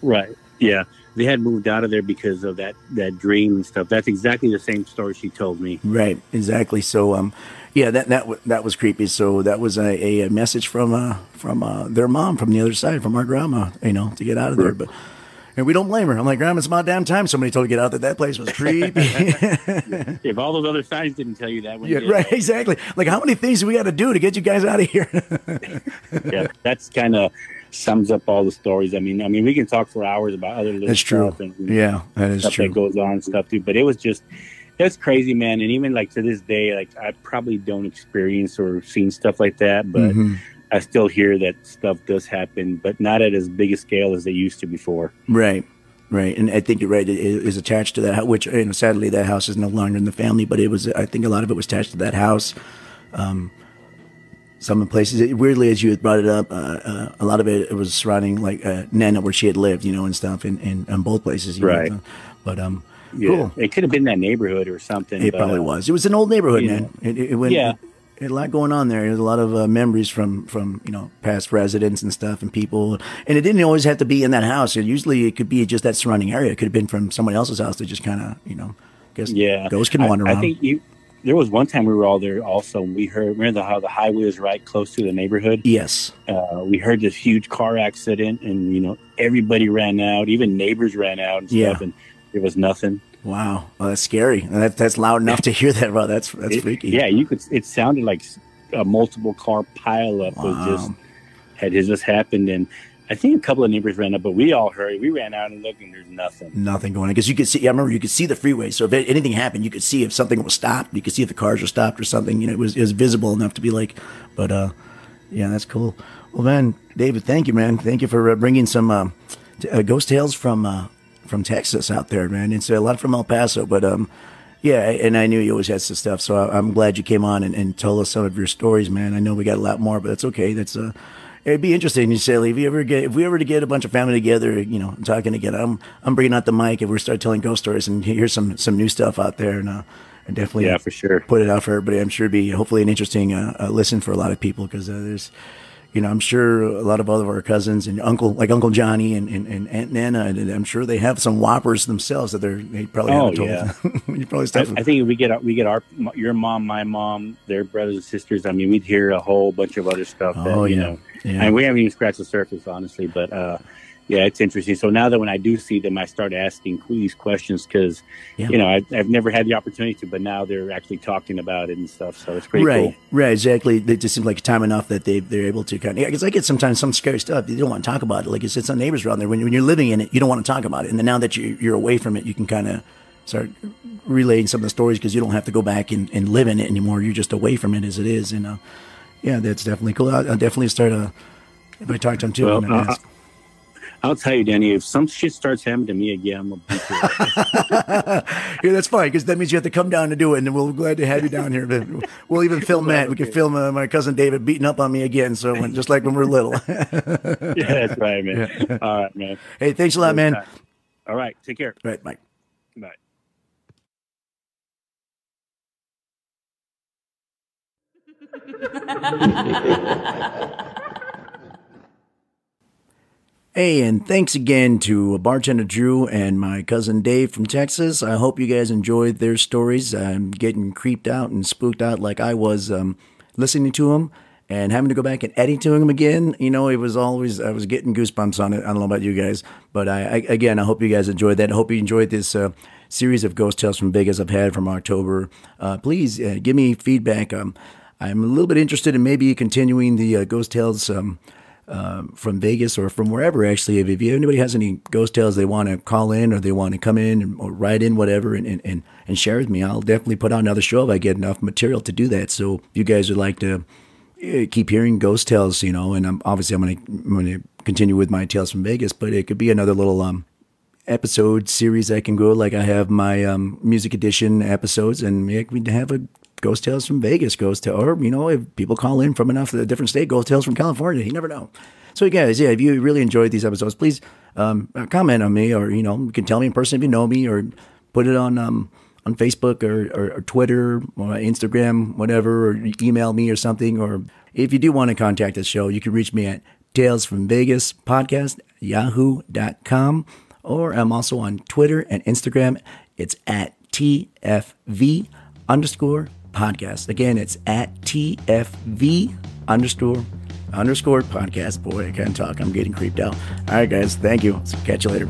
Right. Yeah. They had moved out of there because of that that dream and stuff. That's exactly the same story she told me. Right, exactly. So, um, yeah, that that that was creepy. So that was a, a message from uh from uh their mom from the other side, from our grandma, you know, to get out of there. But and we don't blame her. I'm like, Grandma, it's about damn time somebody told her to get out. That that place was creepy. *laughs* If all those other signs didn't tell you that, when yeah, right, exactly. Like, how many things do we got to do to get you guys out of here? *laughs* yeah, that's kind of sums up all the stories. I mean, I mean, we can talk for hours about other little That's true. stuff and yeah, that is stuff true. that goes on and stuff too. But it was just that's crazy, man. And even like to this day, like I probably don't experience or seen stuff like that. But Mhm. I still hear that stuff does happen, but not at as big a scale as they used to before. Right. Right, and I think you're right. It is attached to that, which you know, sadly that house is no longer in the family. But it was, I think, a lot of it was attached to that house. Um, some places, weirdly, as you had brought it up, uh, uh, a lot of it, it was surrounding like uh, Nana, where she had lived, you know, and stuff, in, in, in both places, right? Know, but um, yeah. cool. It could have been that neighborhood or something. It but, probably was. It was an old neighborhood, man. It, it, it went, yeah a lot going on there. There's a lot of uh, memories from from you know past residents and stuff and people. And it didn't always have to be in that house. It usually it could be just that surrounding area. It could have been from someone else's house that just kind of you know. I Guess yeah, ghosts can wander I, around. I think you. There was one time we were all there. Also, we heard remember how the highway is right close to the neighborhood. Yes, uh, we heard this huge car accident, and you know everybody ran out. Even neighbors ran out and stuff, yeah. and there was nothing. Wow, well, that's scary. That, that's loud enough to hear that. Wow, that's that's it, freaky. Yeah, you could. It sounded like a multiple car pileup wow. was just had just happened, and I think a couple of neighbors ran up, but we all hurried. We ran out and looked, and there's nothing. Nothing going on because you could see. I remember you could see the freeway, so if anything happened, you could see if something was stopped. You could see if the cars were stopped or something. You know, it was it was visible enough to be like, but uh, yeah, that's cool. Well, man, David, thank you, man. Thank you for uh, bringing some uh, t- uh, ghost tales from uh, from Texas out there, man. It's a lot from El Paso, but um, yeah, and I knew you always had some stuff, so I, am glad you came on and, and, told us some of your stories, man. I know we got a lot more, but that's okay. That's uh, it'd be interesting. You say, if you ever get, if we ever to get a bunch of family together, you know, talking again, I'm I'm bringing out the mic if we start telling ghost stories and hear some some new stuff out there, and uh, and definitely yeah, for sure, put it out for everybody. I'm sure it'd be hopefully an interesting uh, uh, listen for a lot of people because uh, there's you know, I'm sure a lot of other our cousins and uncle, like Uncle Johnny and, and, and Aunt Nana, and I'm sure they have some whoppers themselves that they're they probably oh, haven't told. Yeah. *laughs* you probably I, I, think we get we get our your mom, my mom, their brothers and sisters. I mean, we'd hear a whole bunch of other stuff. That, oh you yeah. know, yeah. and we haven't even scratched the surface, honestly. But uh, yeah, it's interesting. So now that when I do see them, I start asking these questions because, yeah. you know, I, have never had the opportunity to, but now they're actually talking about it and stuff. So it's pretty right, cool. Right, exactly. It just seems like time enough that they, they're able to kind of, because I get sometimes some scary stuff. You don't want to talk about it. Like it's, it's some neighbors around there. When, when you're living in it, you don't want to talk about it. And then now that you, you're away from it, you can kind of start relaying some of the stories because you don't have to go back and, and live in it anymore. You're just away from it as it is. And uh, yeah, that's definitely cool. I'll, I'll definitely start a, if I talk to them too, well, uh, I'll tell you, Danny, if some shit starts happening to me again, I'm gonna beat *laughs* yeah, that's fine because that means you have to come down to do it, and we'll be glad to have you down here. But we'll even film that. We can film uh, my cousin David beating up on me again. So when, just like when we are little. *laughs* yeah, that's right, man. Yeah. All right, man. Hey, thanks a lot, man. All right, take care. All right, bye. Bye. *laughs* Hey, and thanks again to Bartender Drew and my cousin Dave from Texas. I hope you guys enjoyed their stories. I'm getting creeped out and spooked out like I was um, listening to them and having to go back and edit to them again. You know, it was always, I was getting goosebumps on it. I don't know about you guys, but I, I again, I hope you guys enjoyed that. I hope you enjoyed this uh, series of Ghost Tales from Vegas I've had from October. Uh, please uh, give me feedback. Um, I'm a little bit interested in maybe continuing the uh, Ghost Tales. Um, um, from Vegas or from wherever, actually, if, if anybody has any ghost tales they want to call in or they want to come in or write in, whatever, and, and, and share with me, I'll definitely put on another show if I get enough material to do that. So if you guys would like to uh, keep hearing ghost tales, you know, and I'm, obviously I'm going to I'm to continue with my tales from Vegas, but it could be another little um, episode series I can go. Like I have my um, music edition episodes, and we have a Ghost Tales from Vegas, Ghost Tales, or you know, if people call in from enough different state, Ghost Tales from California, you never know. So, guys, yeah, if you really enjoyed these episodes, please um, comment on me, or you know, you can tell me in person if you know me, or put it on um, on Facebook or, or, or Twitter or Instagram, whatever, or email me or something. Or if you do want to contact the show, you can reach me at Tales from Vegas podcast yahoo.com, or I'm also on Twitter and Instagram. It's at TFV underscore podcast. Again, it's at TFV underscore underscore podcast. Boy, I can't talk. I'm getting creeped out. All right, guys. Thank you. Catch you later.